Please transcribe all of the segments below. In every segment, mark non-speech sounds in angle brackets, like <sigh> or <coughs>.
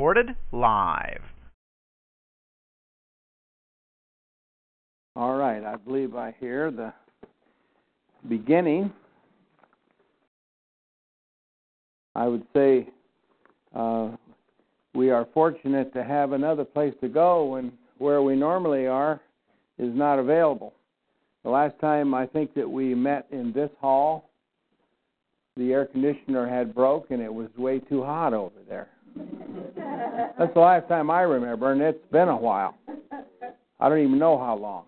Recorded live. All right, I believe I hear the beginning. I would say uh, we are fortunate to have another place to go when where we normally are is not available. The last time I think that we met in this hall, the air conditioner had broke and it was way too hot over there. That's the last time I remember, and it's been a while. I don't even know how long.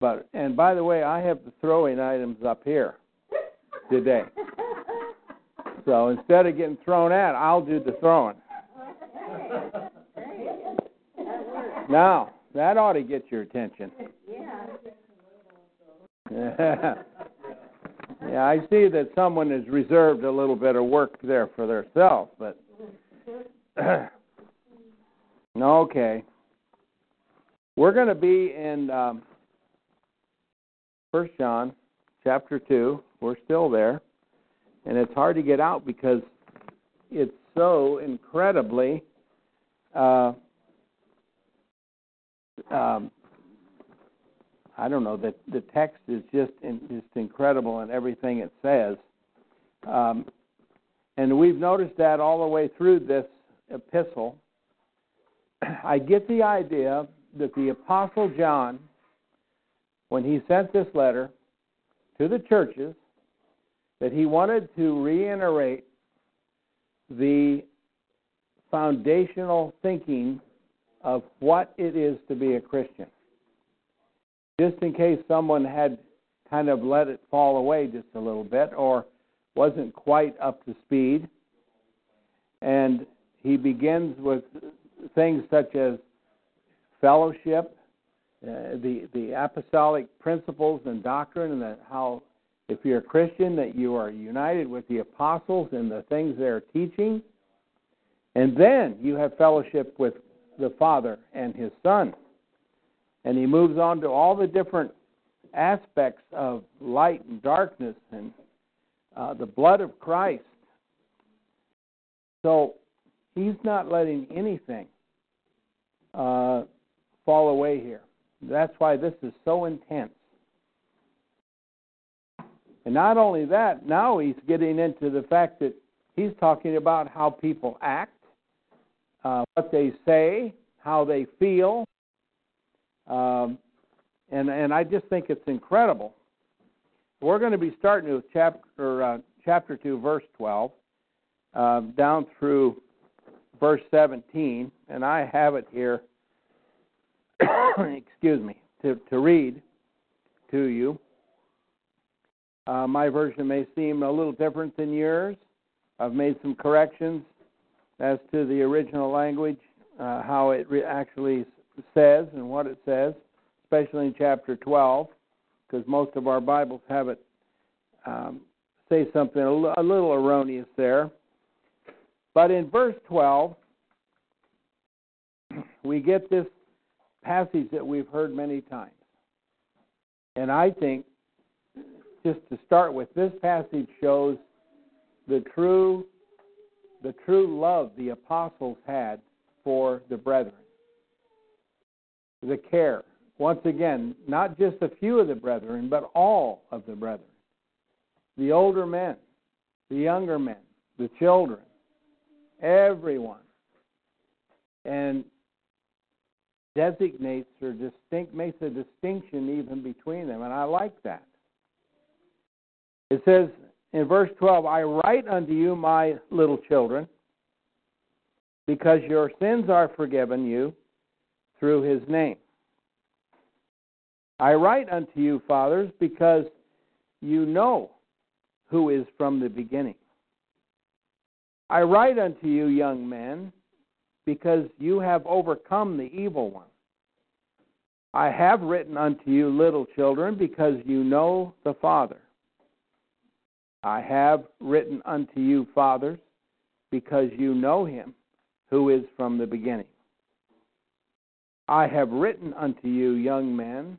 But and by the way, I have the throwing items up here today. So instead of getting thrown at, I'll do the throwing. Now, that ought to get your attention. Yeah. <laughs> yeah, I see that someone has reserved a little bit of work there for themselves, but <clears throat> okay. We're going to be in um, First John chapter two. We're still there, and it's hard to get out because it's so incredibly uh, um, I don't know that the text is just in, just incredible in everything it says, um, and we've noticed that all the way through this epistle. I get the idea that the apostle John, when he sent this letter to the churches, that he wanted to reiterate the foundational thinking of what it is to be a Christian. Just in case someone had kind of let it fall away just a little bit or wasn't quite up to speed. And he begins with things such as fellowship, uh, the the apostolic principles and doctrine, and that how if you're a Christian that you are united with the apostles and the things they're teaching, and then you have fellowship with the Father and His Son. And he moves on to all the different aspects of light and darkness and uh, the blood of Christ. So he's not letting anything uh, fall away here. That's why this is so intense. And not only that, now he's getting into the fact that he's talking about how people act uh, what they say, how they feel, um, and and I just think it's incredible. We're going to be starting with chapter uh, chapter two, verse twelve, uh, down through verse seventeen, and I have it here. <coughs> excuse me to to read to you. Uh, my version may seem a little different than yours. I've made some corrections as to the original language, uh, how it re- actually says and what it says, especially in chapter 12, because most of our Bibles have it um, say something a, l- a little erroneous there. But in verse 12, we get this passage that we've heard many times. And I think, just to start with, this passage shows the true the true love the apostles had for the brethren. The care. Once again, not just a few of the brethren, but all of the brethren. The older men, the younger men, the children, everyone. And designates or distinct makes a distinction even between them, and I like that. It says in verse 12, I write unto you, my little children, because your sins are forgiven you through his name. I write unto you, fathers, because you know who is from the beginning. I write unto you, young men, because you have overcome the evil one. I have written unto you, little children, because you know the Father. I have written unto you, fathers, because you know him who is from the beginning. I have written unto you, young men,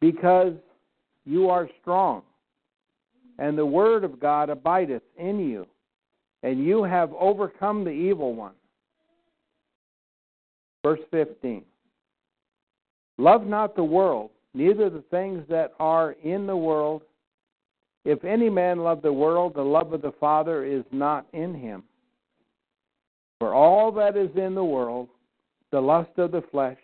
because you are strong, and the word of God abideth in you, and you have overcome the evil one. Verse 15 Love not the world, neither the things that are in the world. If any man love the world, the love of the Father is not in him. For all that is in the world, the lust of the flesh,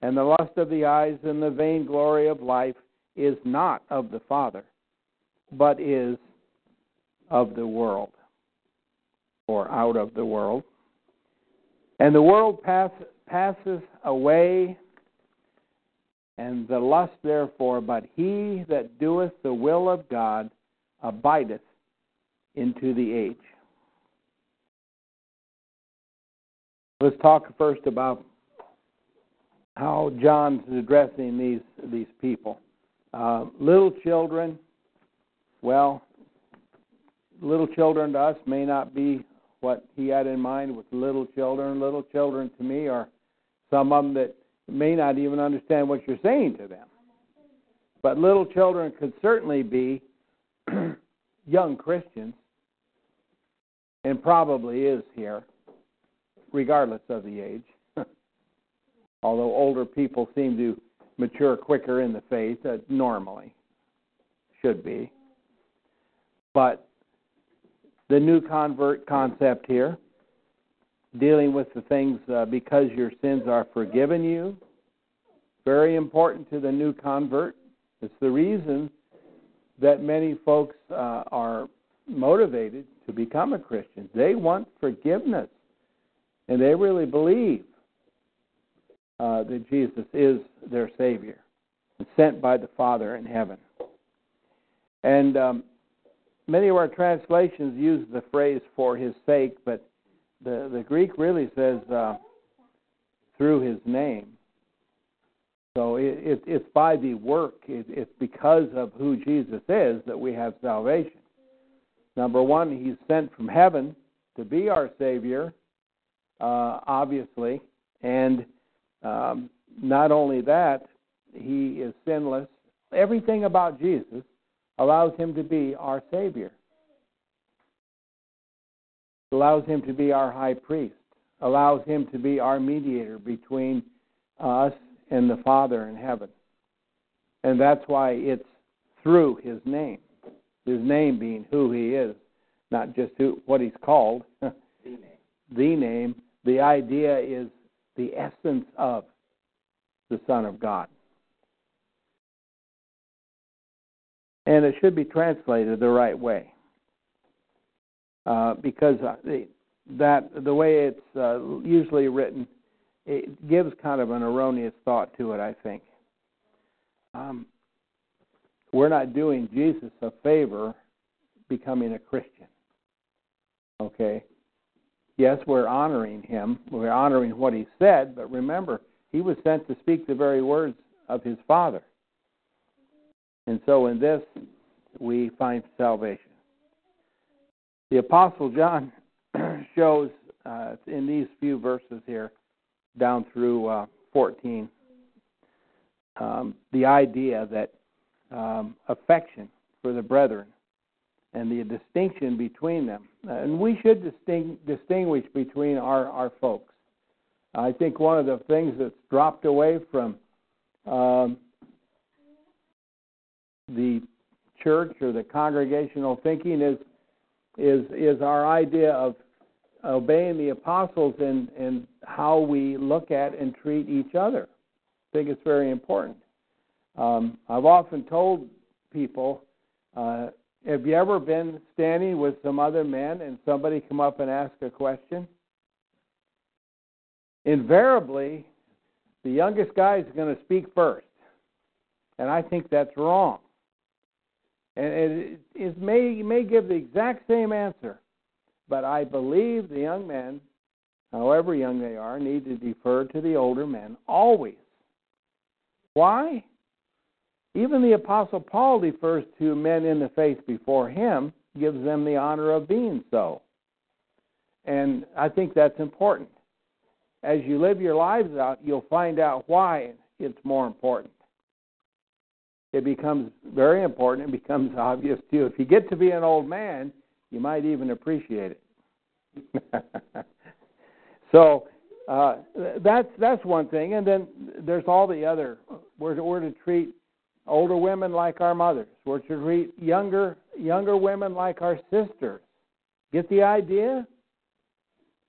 and the lust of the eyes, and the vainglory of life, is not of the Father, but is of the world, or out of the world. And the world pass, passes away, and the lust therefore, but he that doeth the will of God abideth into the age. Let's talk first about how John's addressing these these people. Uh, little children, well, little children to us may not be what he had in mind with little children. Little children to me are some of them that may not even understand what you're saying to them. But little children could certainly be <clears throat> young Christians, and probably is here, regardless of the age. <laughs> Although older people seem to mature quicker in the faith, uh, normally should be. But the new convert concept here dealing with the things uh, because your sins are forgiven you. Very important to the new convert. It's the reason that many folks uh, are motivated to become a Christian. They want forgiveness, and they really believe uh, that Jesus is their Savior, sent by the Father in heaven. And um, many of our translations use the phrase "for His sake," but the the Greek really says uh, through His name. So it, it, it's by the work. It, it's because of who Jesus is that we have salvation. Number one, He's sent from heaven to be our Savior, uh, obviously, and um, not only that, He is sinless. Everything about Jesus allows Him to be our Savior allows him to be our high priest, allows him to be our mediator between us and the Father in heaven. And that's why it's through his name, his name being who he is, not just who, what he's called. <laughs> the name. The name. The idea is the essence of the Son of God. And it should be translated the right way uh, because uh, that the way it's uh, usually written, it gives kind of an erroneous thought to it. I think um, we're not doing Jesus a favor becoming a Christian. Okay. Yes, we're honoring him. We're honoring what he said, but remember, he was sent to speak the very words of his Father. And so in this, we find salvation. The Apostle John <clears throat> shows uh, in these few verses here, down through uh, 14, um, the idea that um, affection for the brethren and the distinction between them. And we should disting- distinguish between our, our folks. I think one of the things that's dropped away from um, the church or the congregational thinking is is is our idea of obeying the apostles and and how we look at and treat each other. I think it's very important. Um, I've often told people, uh, have you ever been standing with some other men and somebody come up and ask a question? Invariably, the youngest guy is going to speak first, and I think that's wrong. And it, it may may give the exact same answer, but I believe the young men, however young they are, need to defer to the older men always. Why? Even the Apostle Paul defers to men in the faith before him, gives them the honor of being so. And I think that's important. As you live your lives out, you'll find out why it's more important. It becomes very important. It becomes <laughs> obvious to you. If you get to be an old man, you might even appreciate it. <laughs> so uh, that's that's one thing, and then there's all the other. We're we're to treat older women like our mothers. We're to treat younger younger women like our sisters. Get the idea?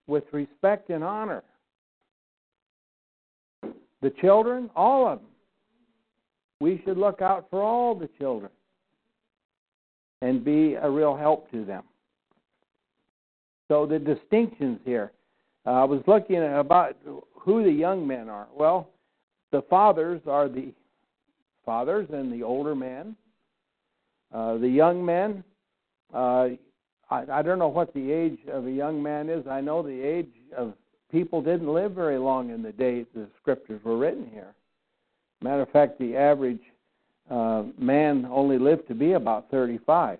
With respect and honor. The children, all of them. We should look out for all the children and be a real help to them. So the distinctions here. Uh, I was looking at about who the young men are. Well, the fathers are the fathers and the older men. Uh, the young men, uh, I, I don't know what the age of a young man is. I know the age of people didn't live very long in the days the scriptures were written here. Matter of fact, the average uh, man only lived to be about 35,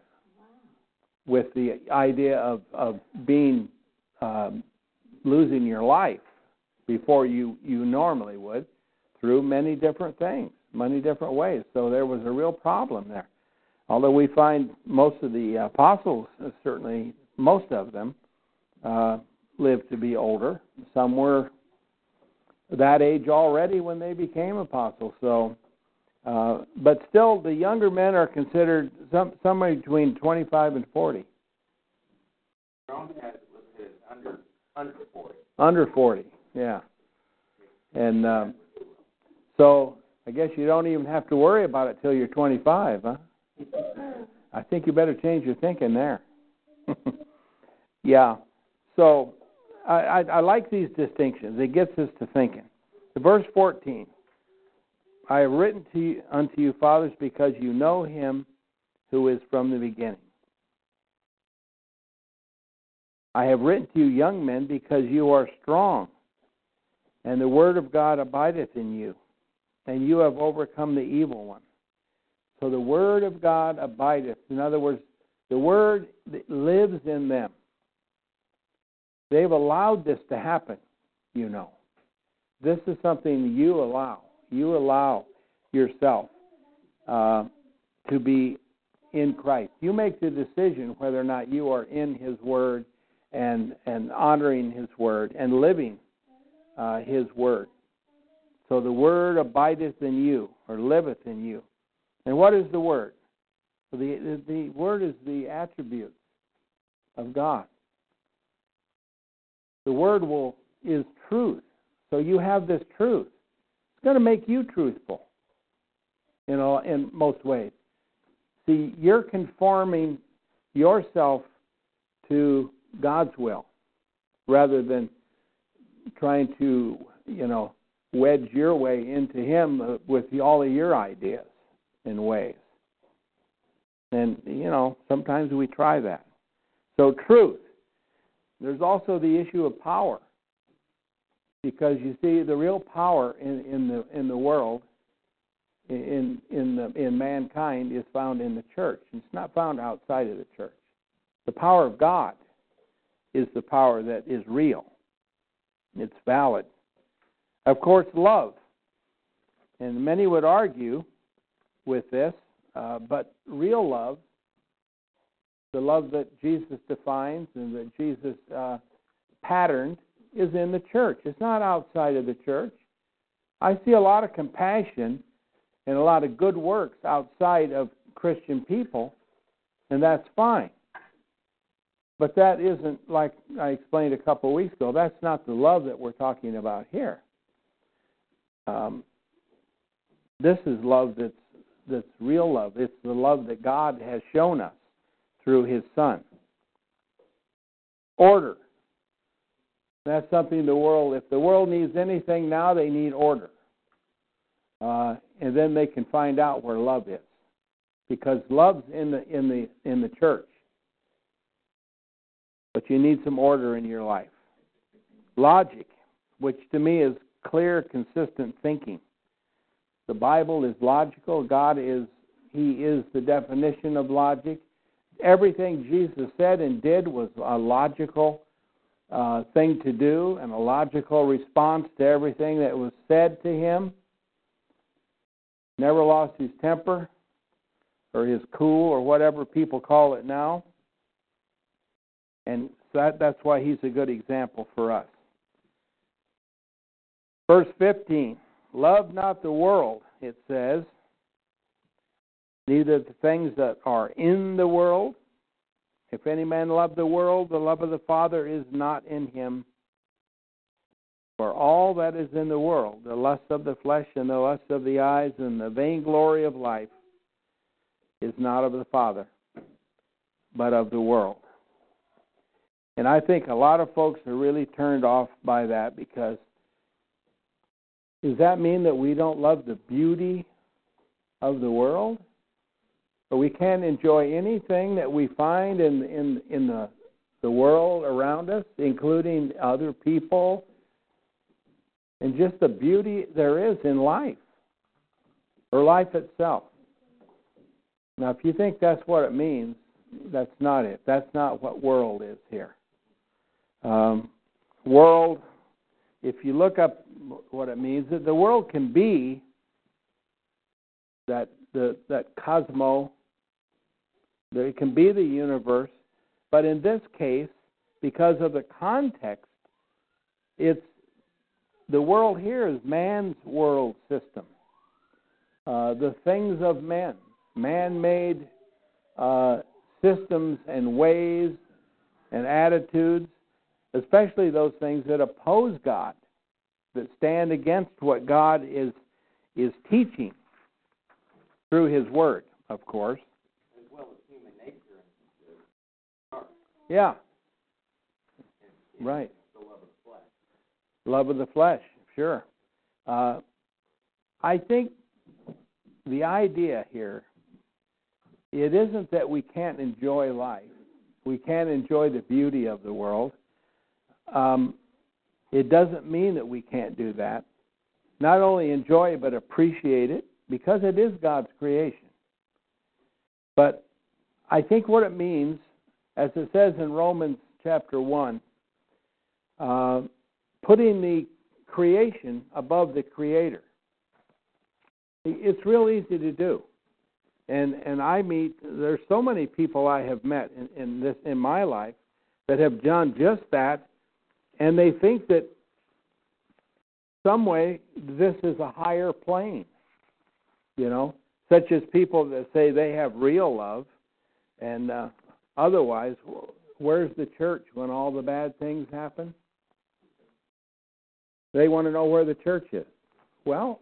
with the idea of of being um, losing your life before you you normally would through many different things many different ways. So there was a real problem there. Although we find most of the apostles, certainly most of them, uh, lived to be older. Some were that age already when they became apostles. So, uh, but still, the younger men are considered some somewhere between 25 and 40. under under 40. Under 40, yeah. And um, so I guess you don't even have to worry about it till you're 25, huh? <laughs> I think you better change your thinking there. <laughs> yeah. So I, I, like these distinctions. It gets us to thinking. verse 14. I have written to you, unto you, fathers, because you know him who is from the beginning. I have written to you, young men, because you are strong, and the word of God abideth in you and you have overcome the evil one. So the word of God abideth. In other words, the word lives in them. They've allowed this to happen, you know. This is something you allow. You allow yourself uh, to be in Christ. You make the decision whether or not you are in His Word and and honoring His Word and living uh, His Word. So the word abideth in you, or liveth in you. And what is the word? The, the, word is the attribute of God. The word will is truth. So you have this truth. It's going to make you truthful. You know, in most ways. See, you're conforming yourself to God's will rather than trying to, you know, wedge your way into Him with all of your ideas and ways. And, you know, sometimes we try that. So, truth. There's also the issue of power. Because you see, the real power in, in the in the world, in in the in mankind, is found in the church. It's not found outside of the church. The power of God is the power that is real. It's valid. Of course, love. And many would argue with this, uh, but real love, the love that Jesus defines and that Jesus uh, patterned, is in the church. It's not outside of the church. I see a lot of compassion and a lot of good works outside of Christian people, and that's fine. But that isn't, like I explained a couple of weeks ago, that's not the love that we're talking about here. Um, this is love that's that's real love. It's the love that God has shown us through His Son. Order. That's something the world. If the world needs anything now, they need order, uh, and then they can find out where love is. because love's in the in the in the church. But you need some order in your life. Logic, which to me is clear, consistent thinking. The Bible is logical. God is he is the definition of logic. Everything Jesus said and did was a logical uh, thing to do and a logical response to everything that was said to him. Never lost his temper or his cool or whatever people call it now. And that, that's why he's a good example for us. Verse 15 Love not the world, it says, neither the things that are in the world. If any man love the world, the love of the Father is not in him. For all that is in the world, the lust of the flesh and the lust of the eyes and the vainglory of life, is not of the Father, but of the world. And I think a lot of folks are really turned off by that because does that mean that we don't love the beauty of the world? Or we can't enjoy anything that we find in in in the the world around us, including other people, and just the beauty there is in life, or life itself. Now, if you think that's what it means, that's not it. That's not what world is here. Um, world, if you look up what it means, that the world can be that the that cosmo it can be the universe, but in this case, because of the context, it's the world here is man's world system. Uh, the things of men, man-made uh, systems and ways and attitudes, especially those things that oppose God, that stand against what God is is teaching through His Word, of course. Yeah. Right. Love of the flesh. Love of the flesh, sure. Uh, I think the idea here, it isn't that we can't enjoy life. We can't enjoy the beauty of the world. Um, it doesn't mean that we can't do that. Not only enjoy but appreciate it because it is God's creation. But I think what it means as it says in Romans chapter 1, uh, putting the creation above the creator. It's real easy to do. And and I meet there's so many people I have met in, in this in my life that have done just that and they think that some way this is a higher plane. You know, such as people that say they have real love and uh, Otherwise, where's the church when all the bad things happen? They want to know where the church is. Well,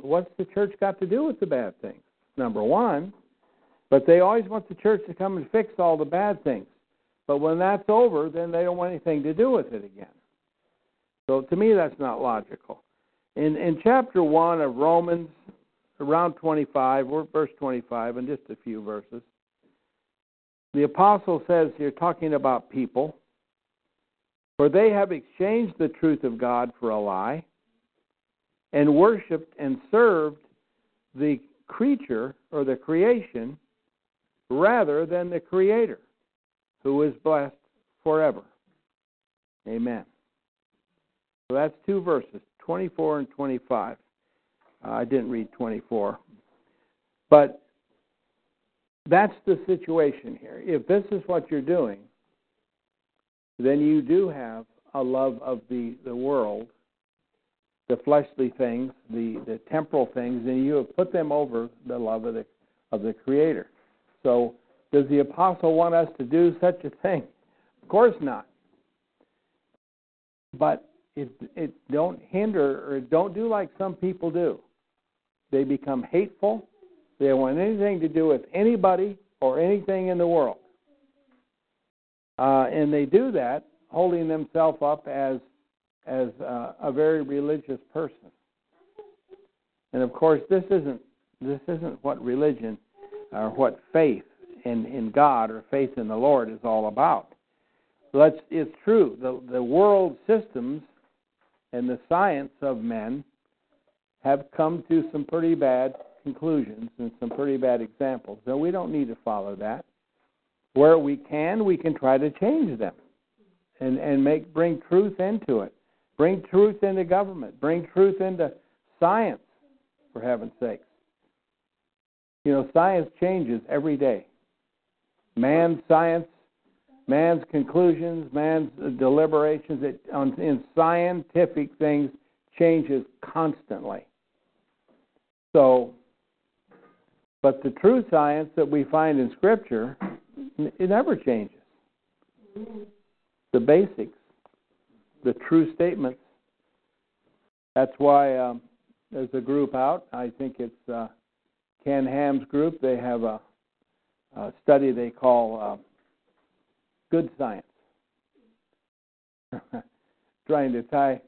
what's the church got to do with the bad things? Number one, but they always want the church to come and fix all the bad things. But when that's over, then they don't want anything to do with it again. So to me, that's not logical. In in chapter one of Romans, around 25, or verse 25, and just a few verses, the apostle says you're talking about people, for they have exchanged the truth of God for a lie and worshiped and served the creature or the creation rather than the creator who is blessed forever. Amen. So that's two verses, 24 and 25. Uh, I didn't read 24. But that's the situation here. If this is what you're doing, then you do have a love of the, the world, the fleshly things, the, the temporal things, and you have put them over the love of the of the Creator. So does the apostle want us to do such a thing? Of course not. But it it don't hinder or don't do like some people do. They become hateful they don't want anything to do with anybody or anything in the world. Uh, and they do that holding themselves up as as uh, a very religious person. And of course, this isn't this isn't what religion or what faith in in God or faith in the Lord is all about. Let's, it's true. The the world systems and the science of men have come to some pretty bad conclusions and some pretty bad examples. So we don't need to follow that. Where we can, we can try to change them and, and make bring truth into it. Bring truth into government. Bring truth into science, for heaven's sakes. You know, science changes every day. Man's science, man's conclusions, man's deliberations it, on, in scientific things changes constantly. So, but the true science that we find in Scripture, it never changes. The basics, the true statements. That's why um, there's a group out. I think it's uh, Ken Ham's group. They have a, a study they call uh, Good Science. <laughs> Trying to tie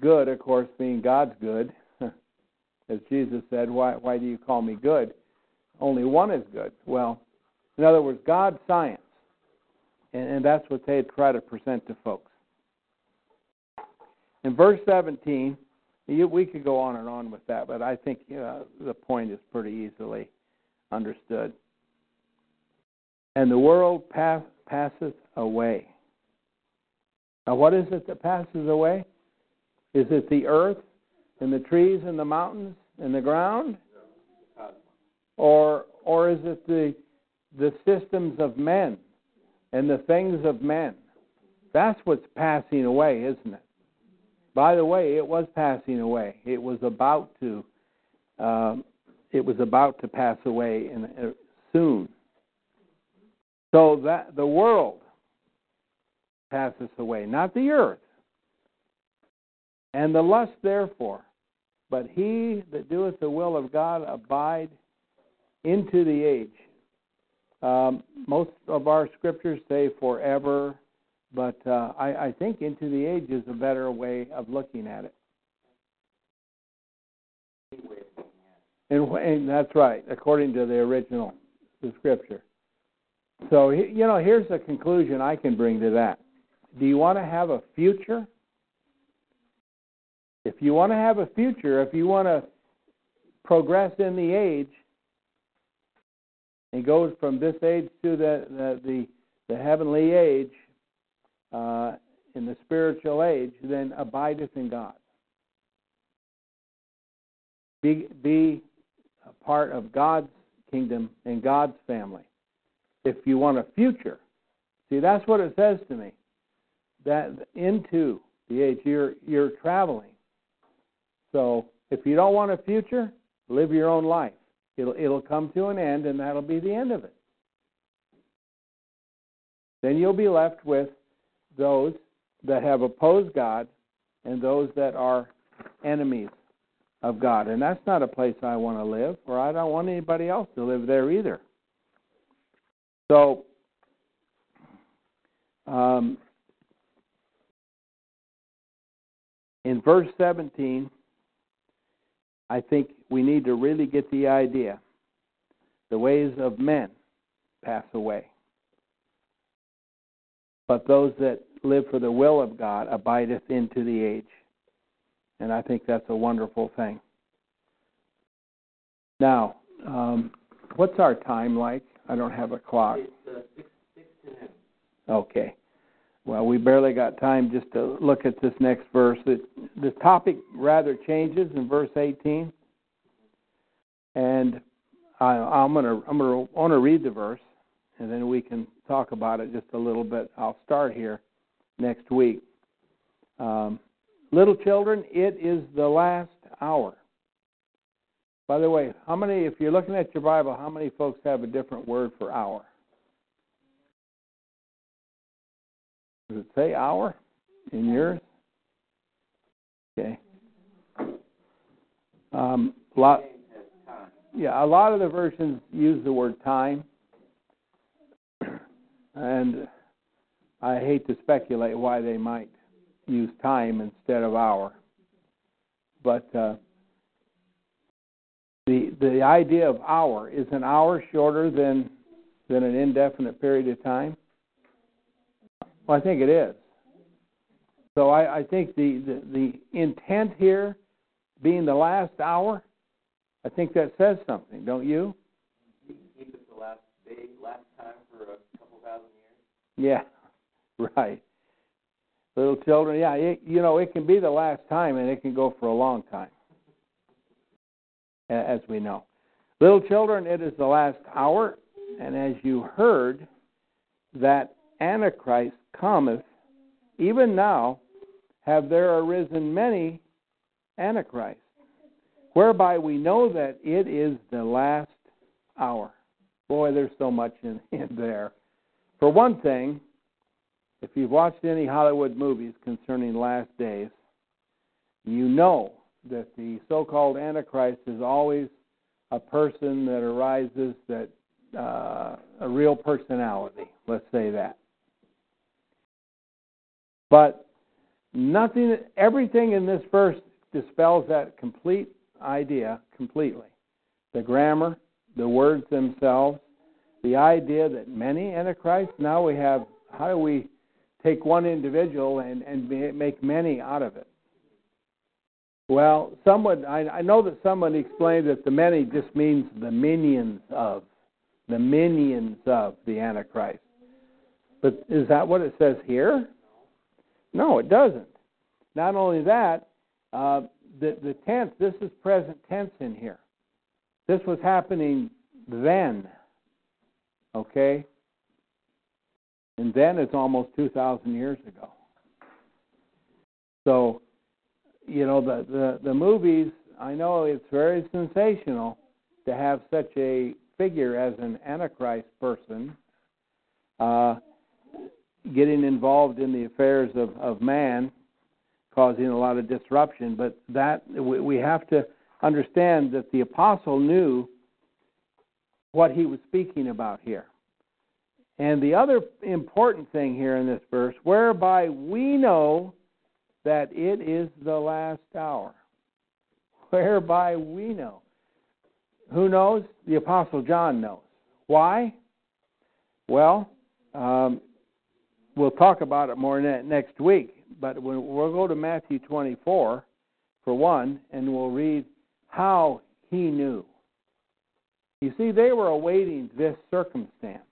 good, of course, being God's good <laughs> as Jesus said, why, why do you call me good? Only one is good. Well, in other words, God's science. And, and that's what they try to present to folks. In verse 17, you, we could go on and on with that, but I think uh, the point is pretty easily understood. And the world pass, passeth away. Now, what is it that passes away? Is it the earth and the trees and the mountains and the ground? Or or is it the the systems of men and the things of men? That's what's passing away, isn't it? By the way, it was passing away. It was about to um, it was about to pass away in, uh, soon. So that the world passes away, not the earth. And the lust, therefore, but he that doeth the will of God abide into the age. Um, most of our scriptures say forever, but uh, I, I think into the age is a better way of looking at it. And, and that's right, according to the original the scripture. So you know, here's the conclusion I can bring to that. Do you want to have a future? If you want to have a future, if you want to progress in the age, and goes from this age to the the the, the heavenly age, uh, in the spiritual age, then abideth in God. Be be a part of God's kingdom and God's family. If you want a future, see that's what it says to me. That into the age you're you're traveling so if you don't want a future, live your own life. It'll it'll come to an end, and that'll be the end of it. Then you'll be left with those that have opposed God and those that are enemies of God. And that's not a place I want to live, or I don't want anybody else to live there either. So, um, in verse 17, I think we need to really get the idea. The ways of men pass away. But those that live for the will of God abideth into the age. And I think that's a wonderful thing. Now, um, what's our time like? I don't have a clock. It's uh, six, six to. Okay. Well, we barely got time just to look at this next verse. It, the topic rather changes in verse 18, and I, I'm gonna I'm gonna want to read the verse, and then we can talk about it just a little bit. I'll start here next week. Um, little children, it is the last hour. By the way, how many, if you're looking at your Bible, how many folks have a different word for hour? Does it say hour in yours? Okay. Um, lot, yeah, a lot of the versions use the word time, and I hate to speculate why they might use time instead of hour. But uh, the the idea of hour is an hour shorter than than an indefinite period of time? Well, I think it is. So I, I think the, the, the intent here being the last hour, I think that says something, don't you? Keep it the last day, last time for a couple thousand years. Yeah, <laughs> right. Little children, yeah, it, you know, it can be the last time and it can go for a long time, as we know. Little children, it is the last hour, and as you heard, that Antichrist cometh, even now have there arisen many Antichrists, whereby we know that it is the last hour. Boy, there's so much in, <laughs> in there. For one thing, if you've watched any Hollywood movies concerning last days, you know that the so called Antichrist is always a person that arises that uh, a real personality, let's say that. But nothing, everything in this verse dispels that complete idea completely. The grammar, the words themselves, the idea that many antichrists. Now we have how do we take one individual and and make many out of it? Well, someone I, I know that someone explained that the many just means the minions of, the minions of the Antichrist. But is that what it says here? No, it doesn't. Not only that, uh, the, the tense, this is present tense in here. This was happening then. Okay? And then it's almost 2,000 years ago. So, you know, the, the, the movies, I know it's very sensational to have such a figure as an Antichrist person. Uh, getting involved in the affairs of, of man, causing a lot of disruption. But that we, we have to understand that the apostle knew what he was speaking about here. And the other important thing here in this verse, whereby we know that it is the last hour. Whereby we know. Who knows? The Apostle John knows. Why? Well, um, we'll talk about it more next week. But we'll go to Matthew 24 for one, and we'll read how he knew. You see, they were awaiting this circumstance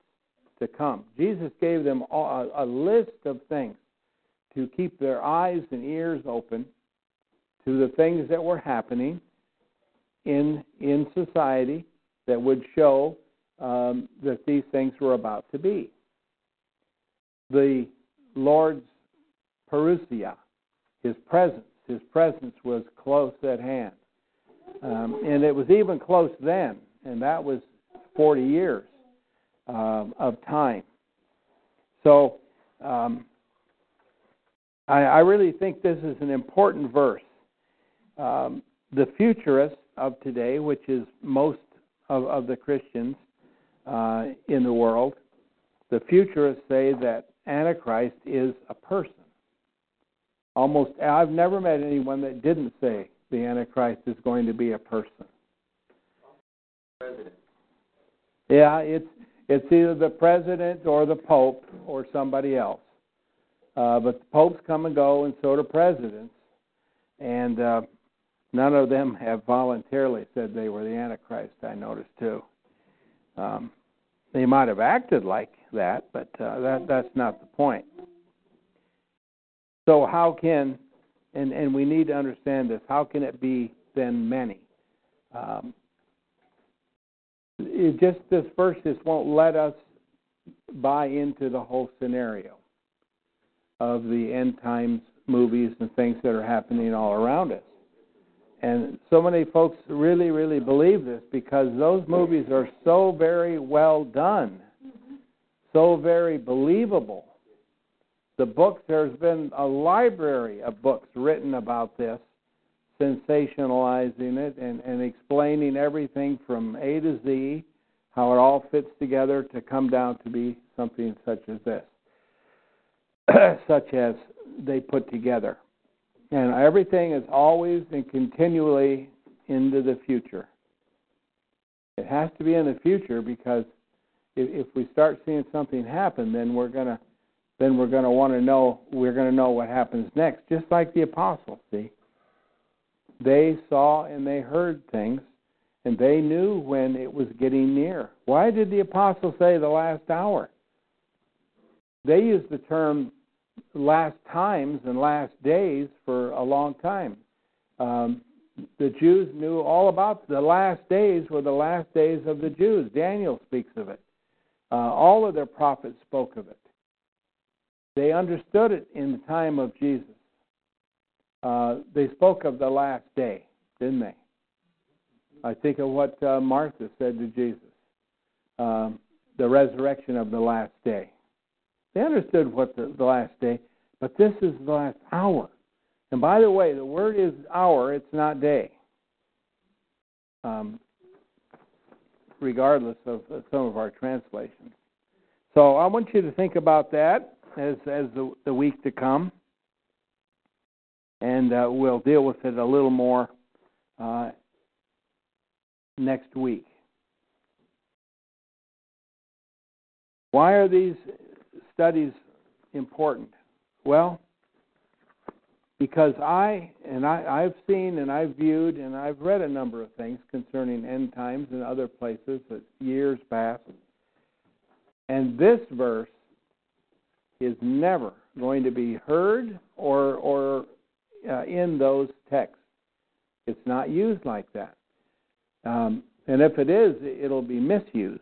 to come. Jesus gave them a, list of things to keep their eyes and ears open to the things that were happening in in society that would show um, that these things were about to be the Lord's parousia, his presence. His presence was close at hand. Um, and it was even close then, and that was 40 years um, of time. So um, I, I, really think this is an important verse. Um, the futurists of today, which is most of, of the Christians uh, in the world, the futurists say that Antichrist is a person. Almost, I've never met anyone that didn't say the Antichrist is going to be a person. President. Yeah, it's it's either the president or the pope or somebody else. Uh, but the popes come and go, and so do presidents, and uh, none of them have voluntarily said they were the Antichrist. I noticed too. Um, they might have acted like that, but uh, that that's not the point. So how can and and we need to understand this. How can it be then many? Um, it just this verse just won't let us buy into the whole scenario of the end times movies and things that are happening all around us. And so many folks really, really believe this because those movies are so very well done so very believable. The books, there's been a library of books written about this, sensationalizing it and, and explaining everything from A to Z, how it all fits together to come down to be something such as this, <clears throat> such as they put together. And everything is always and continually into the future. It has to be in the future because if, if we start seeing something happen, then we're gonna then we're gonna want to know we're gonna know what happens next. Just like the apostles, see, they saw and they heard things, and they knew when it was getting near. Why did the apostles say the last hour? They used the term last times and last days for a long time. Um, the Jews knew all about the last days were the last days of the Jews. Daniel speaks of it. Uh, all of their prophets spoke of it. They understood it in the time of Jesus. Uh, they spoke of the last day, didn't they? I think of what uh, Martha said to Jesus um, the resurrection of the last day. They understood what the, the last day, but this is the last hour. And by the way, the word is hour, it's not day. Um, regardless of some of our translations. So I want you to think about that as as the, the week to come, and uh, we'll deal with it a little more uh, next week. Why are these studies important? Well, because I and I, I've seen and I've viewed and I've read a number of things concerning end times in other places that years past. And this verse is never going to be heard or or uh, in those texts. It's not used like that. Um, and if it is, it'll be misused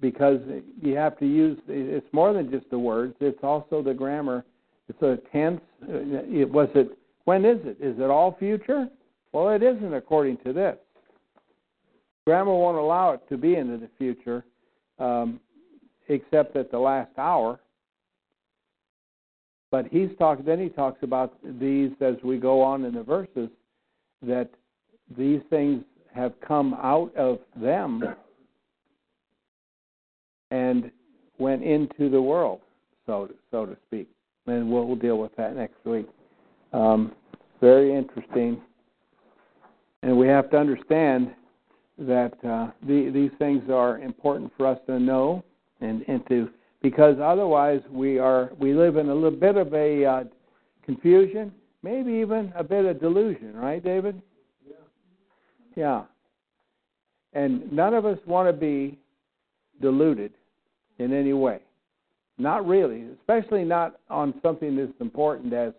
because you have to use. It's more than just the words; it's also the grammar it's a tense. It, was it? When is it? Is it all future? Well, it isn't according to this. Grammar won't allow it to be into the future, um, except at the last hour. But he's talking. Then he talks about these as we go on in the verses that these things have come out of them and went into the world, so so to speak and we'll, we'll deal with that next week. Um, very interesting, and we have to understand that uh, the, these things are important for us to know and, and to because otherwise we are we live in a little bit of a uh, confusion, maybe even a bit of delusion, right, David? Yeah. Yeah. And none of us want to be deluded in any way. Not really, especially not on something as important as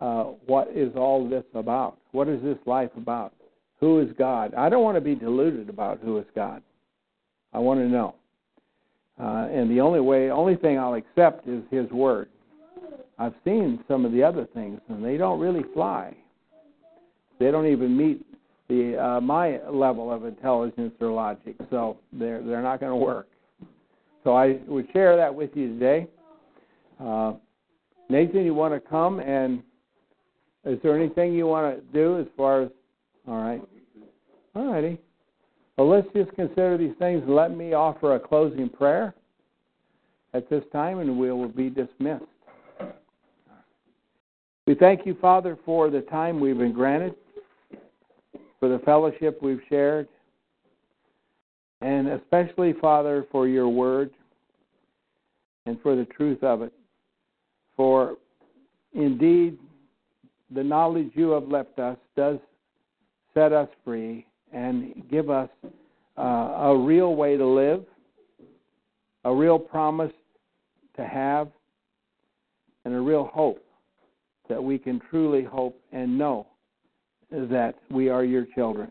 uh, what is all this about? What is this life about? Who is God? I don't want to be deluded about who is God. I want to know. Uh, and the only way, only thing I'll accept is His Word. I've seen some of the other things, and they don't really fly. They don't even meet the uh, my level of intelligence or logic, so they're they're not going to work. So I would share that with you today. Uh, Nathan, you want to come and is there anything you want to do as far as all right? All righty. Well, let's just consider these things let me offer a closing prayer at this time, and we will be dismissed. We thank you, Father, for the time we've been granted, for the fellowship we've shared, and especially, Father, for your word and for the truth of it. For indeed, the knowledge you have left us does set us free and give us uh, a real way to live, a real promise to have, and a real hope that we can truly hope and know that we are your children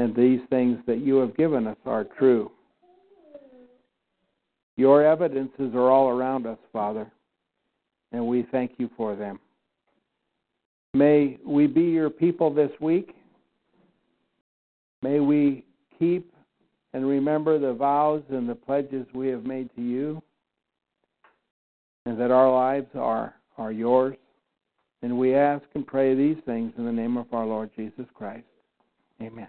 and these things that you have given us are true. Your evidences are all around us, Father, and we thank you for them. May we be your people this week. May we keep and remember the vows and the pledges we have made to you, and that our lives are, are yours. And we ask and pray these things in the name of our Lord Jesus Christ. Amen.